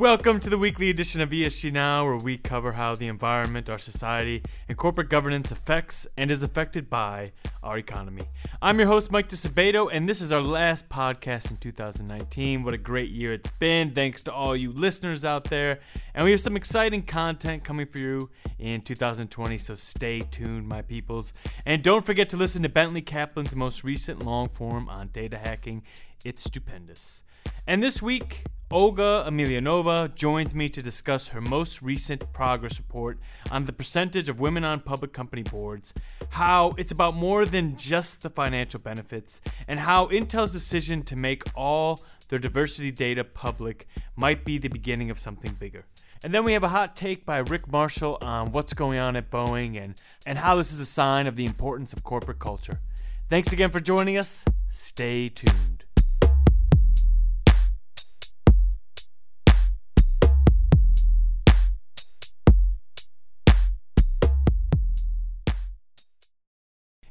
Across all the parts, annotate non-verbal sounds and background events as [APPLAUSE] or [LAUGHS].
Welcome to the weekly edition of ESG Now, where we cover how the environment, our society, and corporate governance affects and is affected by our economy. I'm your host, Mike Disabato, and this is our last podcast in 2019. What a great year it's been. Thanks to all you listeners out there. And we have some exciting content coming for you in 2020, so stay tuned, my peoples. And don't forget to listen to Bentley Kaplan's most recent long form on data hacking. It's stupendous. And this week, Olga Emelianova joins me to discuss her most recent progress report on the percentage of women on public company boards, how it's about more than just the financial benefits, and how Intel's decision to make all their diversity data public might be the beginning of something bigger. And then we have a hot take by Ric Marshall on what's going on at Boeing and, and how this is a sign of the importance of corporate culture. Thanks again for joining us. Stay tuned.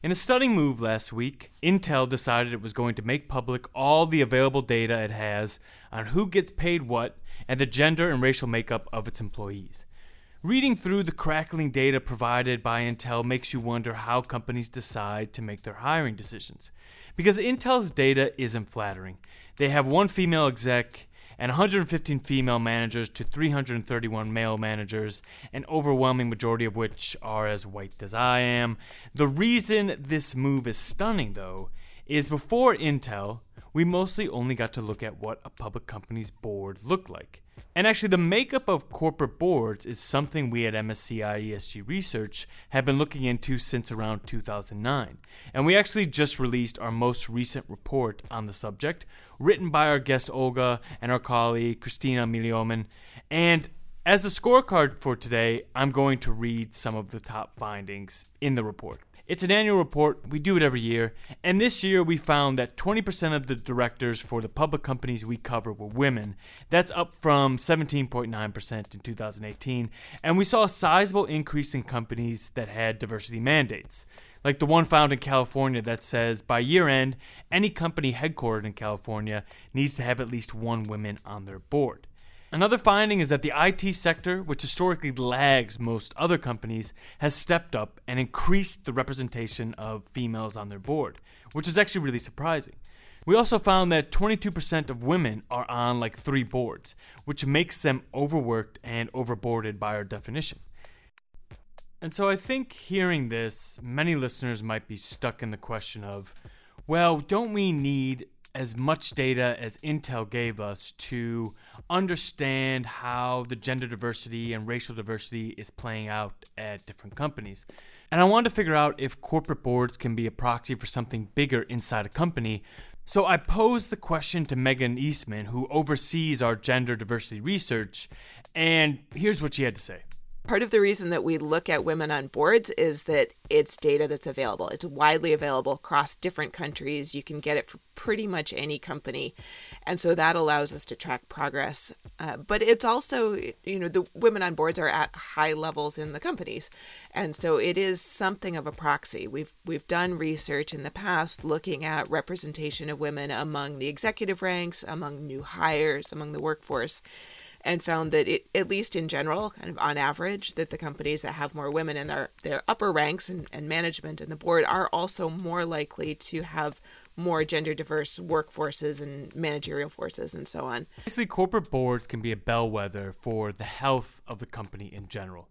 In a stunning move last week, Intel decided it was going to make public all the available data it has on who gets paid what and the gender and racial makeup of its employees. Reading through the crackling data provided by Intel makes you wonder how companies decide to make their hiring decisions. Because Intel's data isn't flattering. They have one female exec and 115 female managers to 331 male managers, an overwhelming majority of which are as white as I am. The reason this move is stunning, though, is before Intel, we mostly only got to look at what a public company's board looked like. And actually, the makeup of corporate boards is something we at MSCI ESG Research have been looking into since around 2009. And we actually just released our most recent report on the subject, written by our guest Olga and our colleague Christina Milhomem. And as a scorecard for today, I'm going to read some of the top findings in the report. It's an annual report. We do it every year. And this year we found that 20% of the directors for the public companies we cover were women. That's up from 17.9% in 2018. And we saw a sizable increase in companies that had diversity mandates. Like the one found in California that says by year end, any company headquartered in California needs to have at least one woman on their board. Another finding is that the IT sector, which historically lags most other companies, has stepped up and increased the representation of females on their board, which is actually really surprising. We also found that 22% of women are on like three boards, which makes them overworked and overboarded by our definition. And so I think hearing this, many listeners might be stuck in the question of, well, don't we need as much data as Intel gave us to understand how the gender diversity and racial diversity is playing out at different companies. And I wanted to figure out if corporate boards can be a proxy for something bigger inside a company. So I posed the question to Megan Eastman, who oversees our gender diversity research, and here's what she had to say. Part of the reason that we look at women on boards is that it's data that's available. It's widely available across different countries. You can get it for pretty much any company. And so that allows us to track progress. Uh, but it's also, you know, the women on boards are at high levels in the companies. And so it is something of a proxy. We've we've done research in the past looking at representation of women among the executive ranks, among new hires, among the workforce and found that it, at least in general, kind of on average, that the companies that have more women in their, their upper ranks and, and management and the board are also more likely to have more gender diverse workforces and managerial forces and so on. Basically, corporate boards can be a bellwether for the health of the company in general.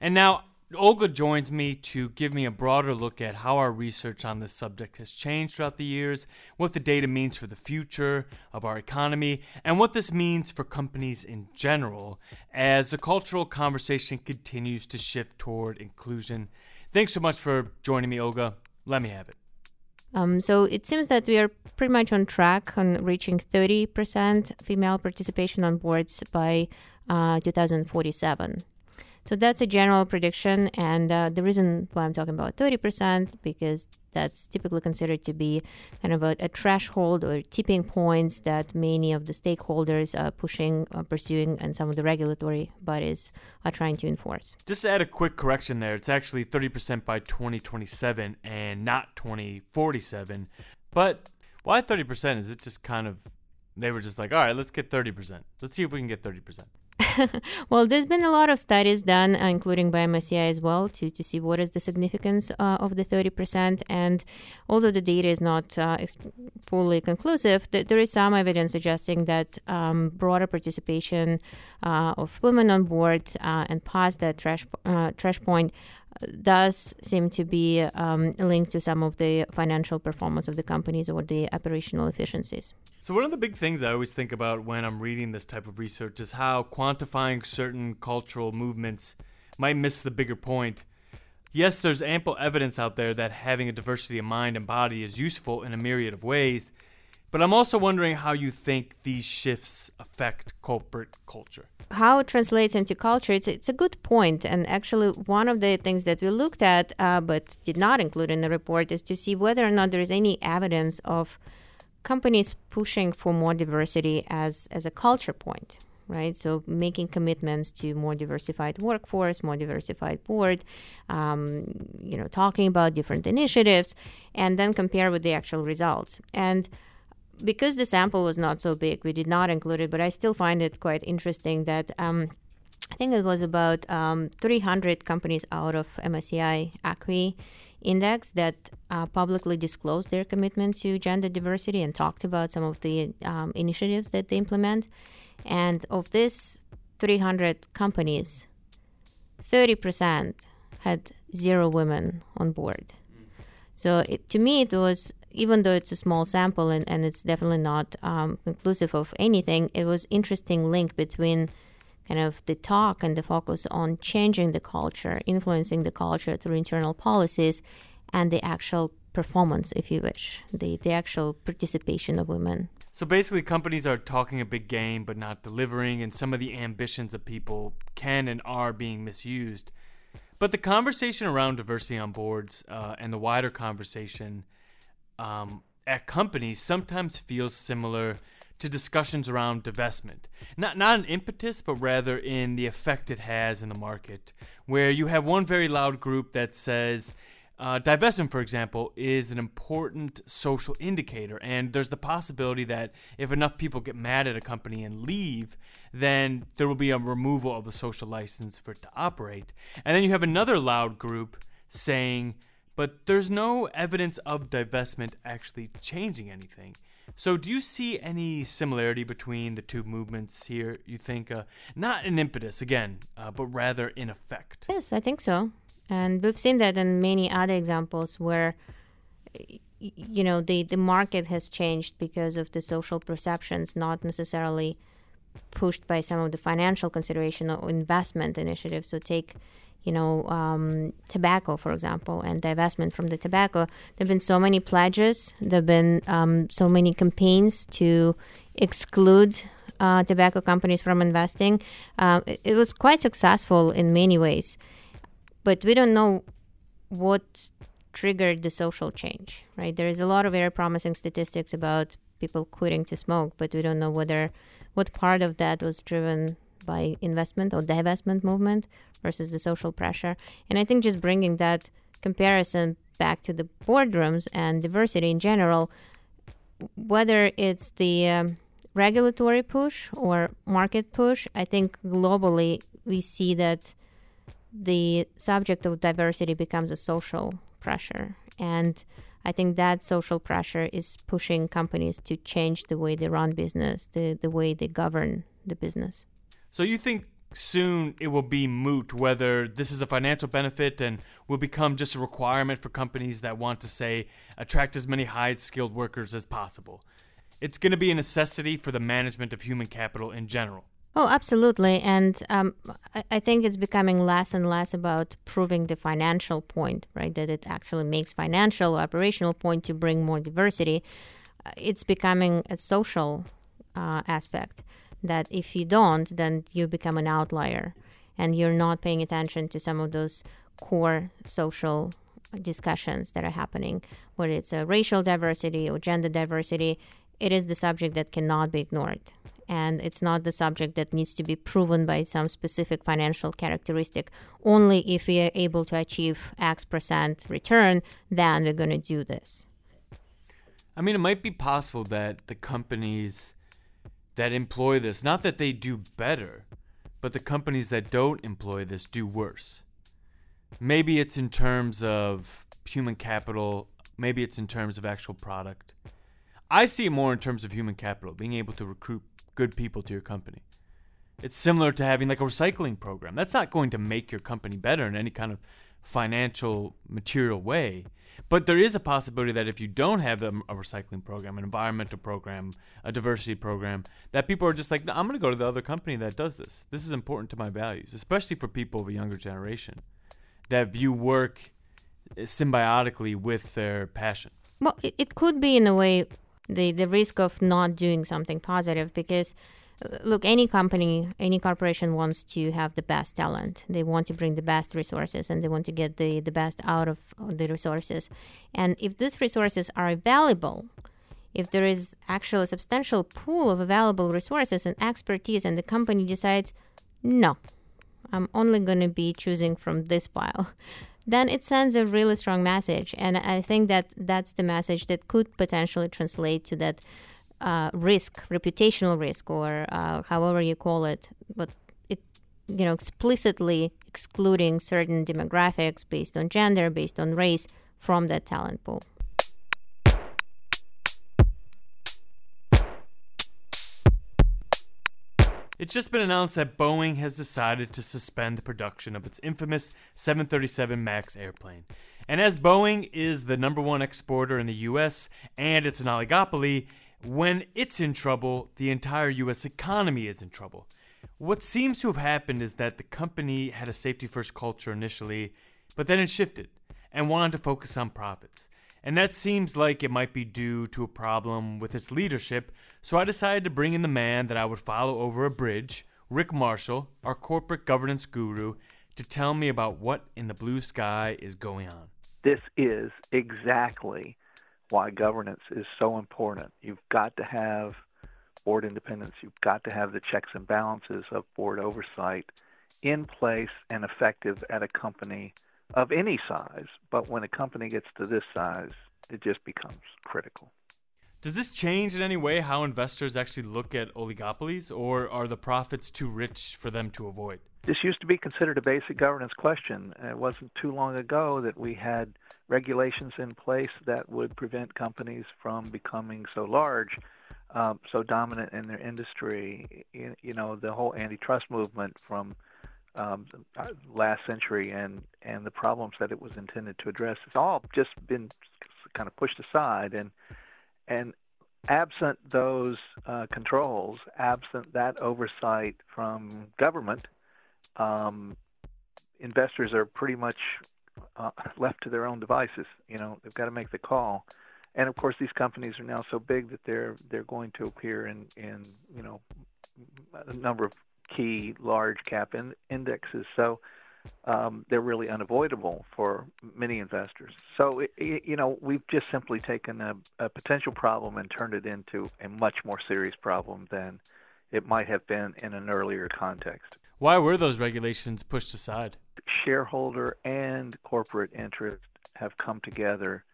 And now Olga joins me to give me a broader look at how our research on this subject has changed throughout the years, what the data means for the future of our economy, and what this means for companies in general as the cultural conversation continues to shift toward inclusion. Thanks so much for joining me, Olga. Let me have it. Um, so it seems that we are pretty much on track on reaching 30% female participation on boards by uh, 2047. So that's a general prediction, and uh, the reason why I'm talking about 30% because that's typically considered to be kind of a, a threshold or tipping points that many of the stakeholders are pushing, pursuing, and some of the regulatory bodies are trying to enforce. Just to add a quick correction there, it's actually 30% by 2027 and not 2047. But why 30%? Is it just kind of they were just like, all right, let's get 30%. Let's see if we can get 30%. [LAUGHS] well, there's been a lot of studies done, uh, including by MSCI as well, to, to see what is the significance uh, of the 30%. And although the data is not uh, fully conclusive, th- there is some evidence suggesting that um, broader participation uh, of women on board uh, and past that trash, trash point does seem to be um, linked to some of the financial performance of the companies or the operational efficiencies. So, one of the big things I always think about when I'm reading this type of research is how quantifying certain cultural movements might miss the bigger point. Yes, there's ample evidence out there that having a diversity of mind and body is useful in a myriad of ways, but I'm also wondering how you think these shifts affect corporate culture how it translates into culture, it's, it's a good point. And actually, one of the things that we looked at uh, but did not include in the report is to see whether or not there is any evidence of companies pushing for more diversity as, as a culture point. Right, so making commitments to more diversified workforce, more diversified board, um, you know, talking about different initiatives, and then compare with the actual results. And because the sample was not so big, we did not include it, but I still find it quite interesting that um, I think it was about um, 300 companies out of MSCI ACWI index that uh, publicly disclosed their commitment to gender diversity and talked about some of the um, initiatives that they implement. And of this 300 companies, 30% had zero women on board. So it, to me, it was even though it's a small sample and, and it's definitely not um, conclusive of anything, it was interesting link between kind of the talk and the focus on changing the culture, influencing the culture through internal policies, and the actual performance, if you wish, the, the actual participation of women. So basically, companies are talking a big game but not delivering, and some of the ambitions of people can and are being misused. But the conversation around diversity on boards uh, and the wider conversation um, at companies sometimes feels similar to discussions around divestment. Not not an impetus, but rather in the effect it has in the market, where you have one very loud group that says. Uh, divestment, for example, is an important social indicator, and there's the possibility that if enough people get mad at a company and leave, then there will be a removal of the social license for it to operate. And then you have another loud group saying but there's no evidence of divestment actually changing anything. So, do you see any similarity between the two movements here? You think uh, not an impetus again, uh, but rather in effect? Yes, I think so. And we've seen that in many other examples where you know the the market has changed because of the social perceptions, not necessarily pushed by some of the financial consideration or investment initiatives. So take you know, um, tobacco, for example, and divestment from the tobacco. There have been so many pledges. There have been um, so many campaigns to exclude uh, tobacco companies from investing. Uh, it, it, was quite successful in many ways, but we don't know what triggered the social change. Right? There is a lot of very promising statistics about people quitting to smoke, but we don't know whether what part of that was driven by investment or divestment movement versus the social pressure. And I think just bringing that comparison back to the boardrooms and diversity in general, whether it's the um, regulatory push or market push, I think globally we see that the subject of diversity becomes a social pressure. And I think that social pressure is pushing companies to change the way they run business, the, the way they govern the business. So you think soon it will be moot whether this is a financial benefit and will become just a requirement for companies that want to say attract as many high skilled workers as possible. It's going to be a necessity for the management of human capital in general. Oh, absolutely. And um, I, I think it's becoming less and less about proving the financial point, right? That it actually makes financial or operational point to bring more diversity. Uh, it's becoming a social uh, aspect that if you don't, then you become an outlier and you're not paying attention to some of those core social discussions that are happening, whether it's a racial diversity or gender diversity. It is the subject that cannot be ignored. And it's not the subject that needs to be proven by some specific financial characteristic. Only if we are able to achieve X percent return, then we're going to do this. I mean, it might be possible that the companies that employ this. Not that they do better, but the companies that don't employ this do worse. Maybe it's in terms of human capital, maybe it's in terms of actual product. I see it more in terms of human capital, being able to recruit good people to your company. It's similar to having like a recycling program. That's not going to make your company better in any kind of financial material way. But there is a possibility that if you don't have a, recycling program, an environmental program, a diversity program, that people are just like, no, I'm going to go to the other company that does this. This is important to my values, especially for people of a younger generation that view work eh, symbiotically with their passion. Well, it could be in a way the, the risk of not doing something positive because look, any company, any corporation wants to have the best talent. They want to bring the best resources and they want to get the, the best out of the resources. And if these resources are available, if there is actually a substantial pool of available resources and expertise, and the company decides, no, I'm only going to be choosing from this pile, [LAUGHS] then it sends a really strong message. And I think that that's the message that could potentially translate to that uh, risk, reputational risk, or uh, however you call it, but it, you know, explicitly excluding certain demographics based on gender, based on race from that talent pool. It's just been announced that Boeing has decided to suspend the production of its infamous 737 MAX airplane. And as Boeing is the number one exporter in the US and it's an oligopoly, when it's in trouble, the entire US economy is in trouble. What seems to have happened is that the company had a safety first culture initially, but then it shifted and wanted to focus on profits. And that seems like it might be due to a problem with its leadership, so I decided to bring in the man that I would follow over a bridge, Ric Marshall, our corporate governance guru, to tell me about what in the blue sky is going on. This is exactly why governance is so important. You've got to have board independence. You've got to have the checks and balances of board oversight in place and effective at a company of any size. But when a company gets to this size, it just becomes critical. Does this change in any way how investors actually look at oligopolies, or are the profits too rich for them to avoid? This used to be considered a basic governance question. It wasn't too long ago that we had regulations in place that would prevent companies from becoming so large, um, so dominant in their industry. You, you, know, the whole antitrust movement from um, last century and and the problems that it was intended to address. It's all just been kind of pushed aside, and and absent those uh, controls, absent that oversight from government um, investors are pretty much uh, [LAUGHS] left to their own devices. You know, they've got to make the call. And of course, these companies are now so big that they're they're going to appear in in you know a number of key large cap in, indexes. So um, they're really unavoidable for many investors. So it, it, you know we've just simply taken a, a potential problem and turned it into a much more serious problem than it might have been in an earlier context. Why were those regulations pushed aside? Shareholder and corporate interest have come together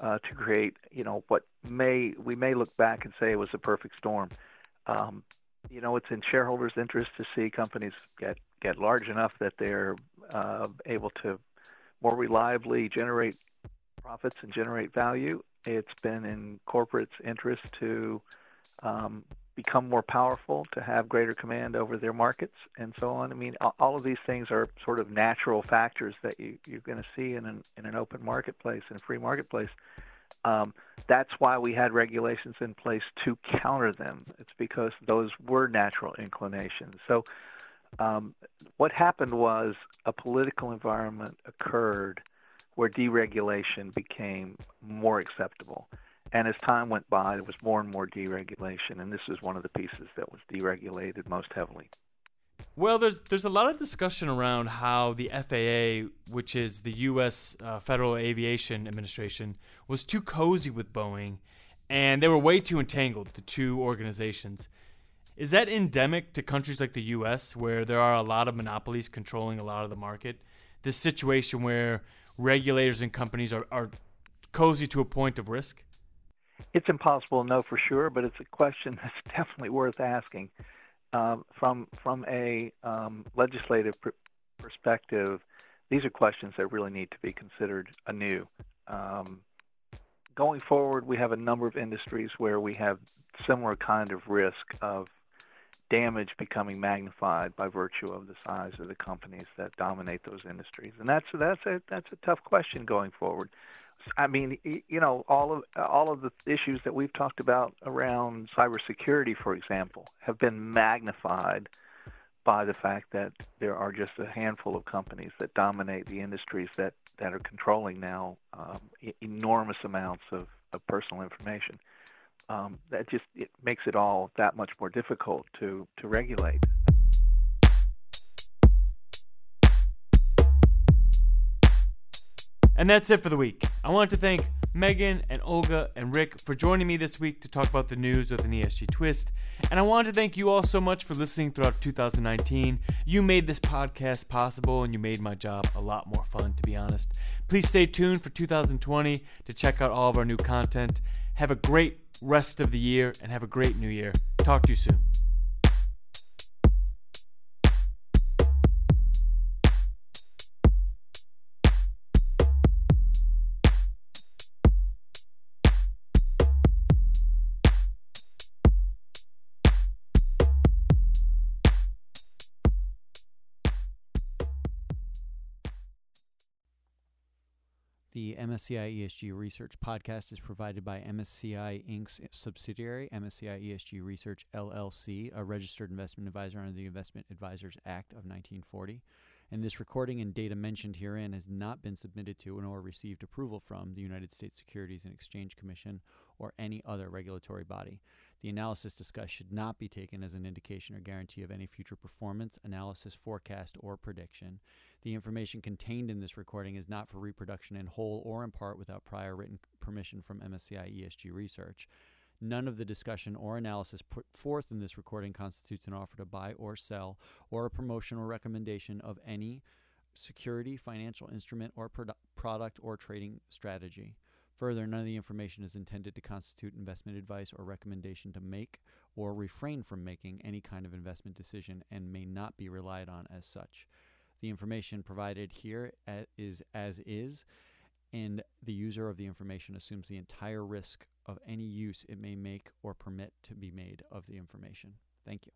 uh, to create, you know, what may we may look back and say it was a perfect storm. Um, you know, it's in shareholders' interest to see companies get get large enough that they're uh, able to more reliably generate profits and generate value. It's been in corporate's interest to um, become more powerful, to have greater command over their markets, and so on. I mean, all of these things are sort of natural factors that you, you're going to see in an, in an open marketplace, in a free marketplace. Um, that's why we had regulations in place to counter them. It's because those were natural inclinations. So, um, what happened was a political environment occurred where deregulation became more acceptable. And as time went by, there was more and more deregulation, and this was one of the pieces that was deregulated most heavily. Well, there's there's a lot of discussion around how the FAA, which is the U.S. Uh, Federal Aviation Administration, was too cozy with Boeing, and they were way too entangled. The two organizations. Is that endemic to countries like the U.S., where there are a lot of monopolies controlling a lot of the market? This situation where regulators and companies are, are cozy to a point of risk? It's impossible to know for sure, but it's a question [LAUGHS] that's definitely worth asking. um, from from a um, legislative pr- perspective, these are questions that really need to be considered anew. Um, going forward, we have a number of industries where we have similar kind of risk of damage becoming magnified by virtue of the size of the companies that dominate those industries, and that's that's a that's a tough question going forward. I mean, you know, all of all of the issues that we've talked about around cybersecurity, for example, have been magnified by the fact that there are just a handful of companies that dominate the industries that, that are controlling now um, enormous amounts of, of personal information. Um, that just it makes it all that much more difficult to, to regulate. And that's it for the week. I want to thank Megan and Olga and Ric for joining me this week to talk about the news with an ESG twist. And I want to thank you all so much for listening throughout 2019. You made this podcast possible and you made my job a lot more fun, to be honest. Please stay tuned for 2020 to check out all of our new content. Have a great rest of the year and have a great new year. Talk to you soon. MSCI ESG Research podcast is provided by MSCI Inc.'s subsidiary, MSCI ESG Research LLC, a registered investment advisor under the Investment Advisors Act of 1940. And this recording and data mentioned herein has not been submitted to nor received approval from the United States Securities and Exchange Commission or any other regulatory body. The analysis discussed should not be taken as an indication or guarantee of any future performance, analysis, forecast, or prediction. The information contained in this recording is not for reproduction in whole or in part without prior written permission from MSCI ESG Research. None of the discussion or analysis put forth in this recording constitutes an offer to buy or sell or a promotion or recommendation of any security, financial instrument, or produ- product or trading strategy. Further, none of the information is intended to constitute investment advice or recommendation to make or refrain from making any kind of investment decision and may not be relied on as such. The information provided here is as is, and the user of the information assumes the entire risk of any use it may make or permit to be made of the information. Thank you.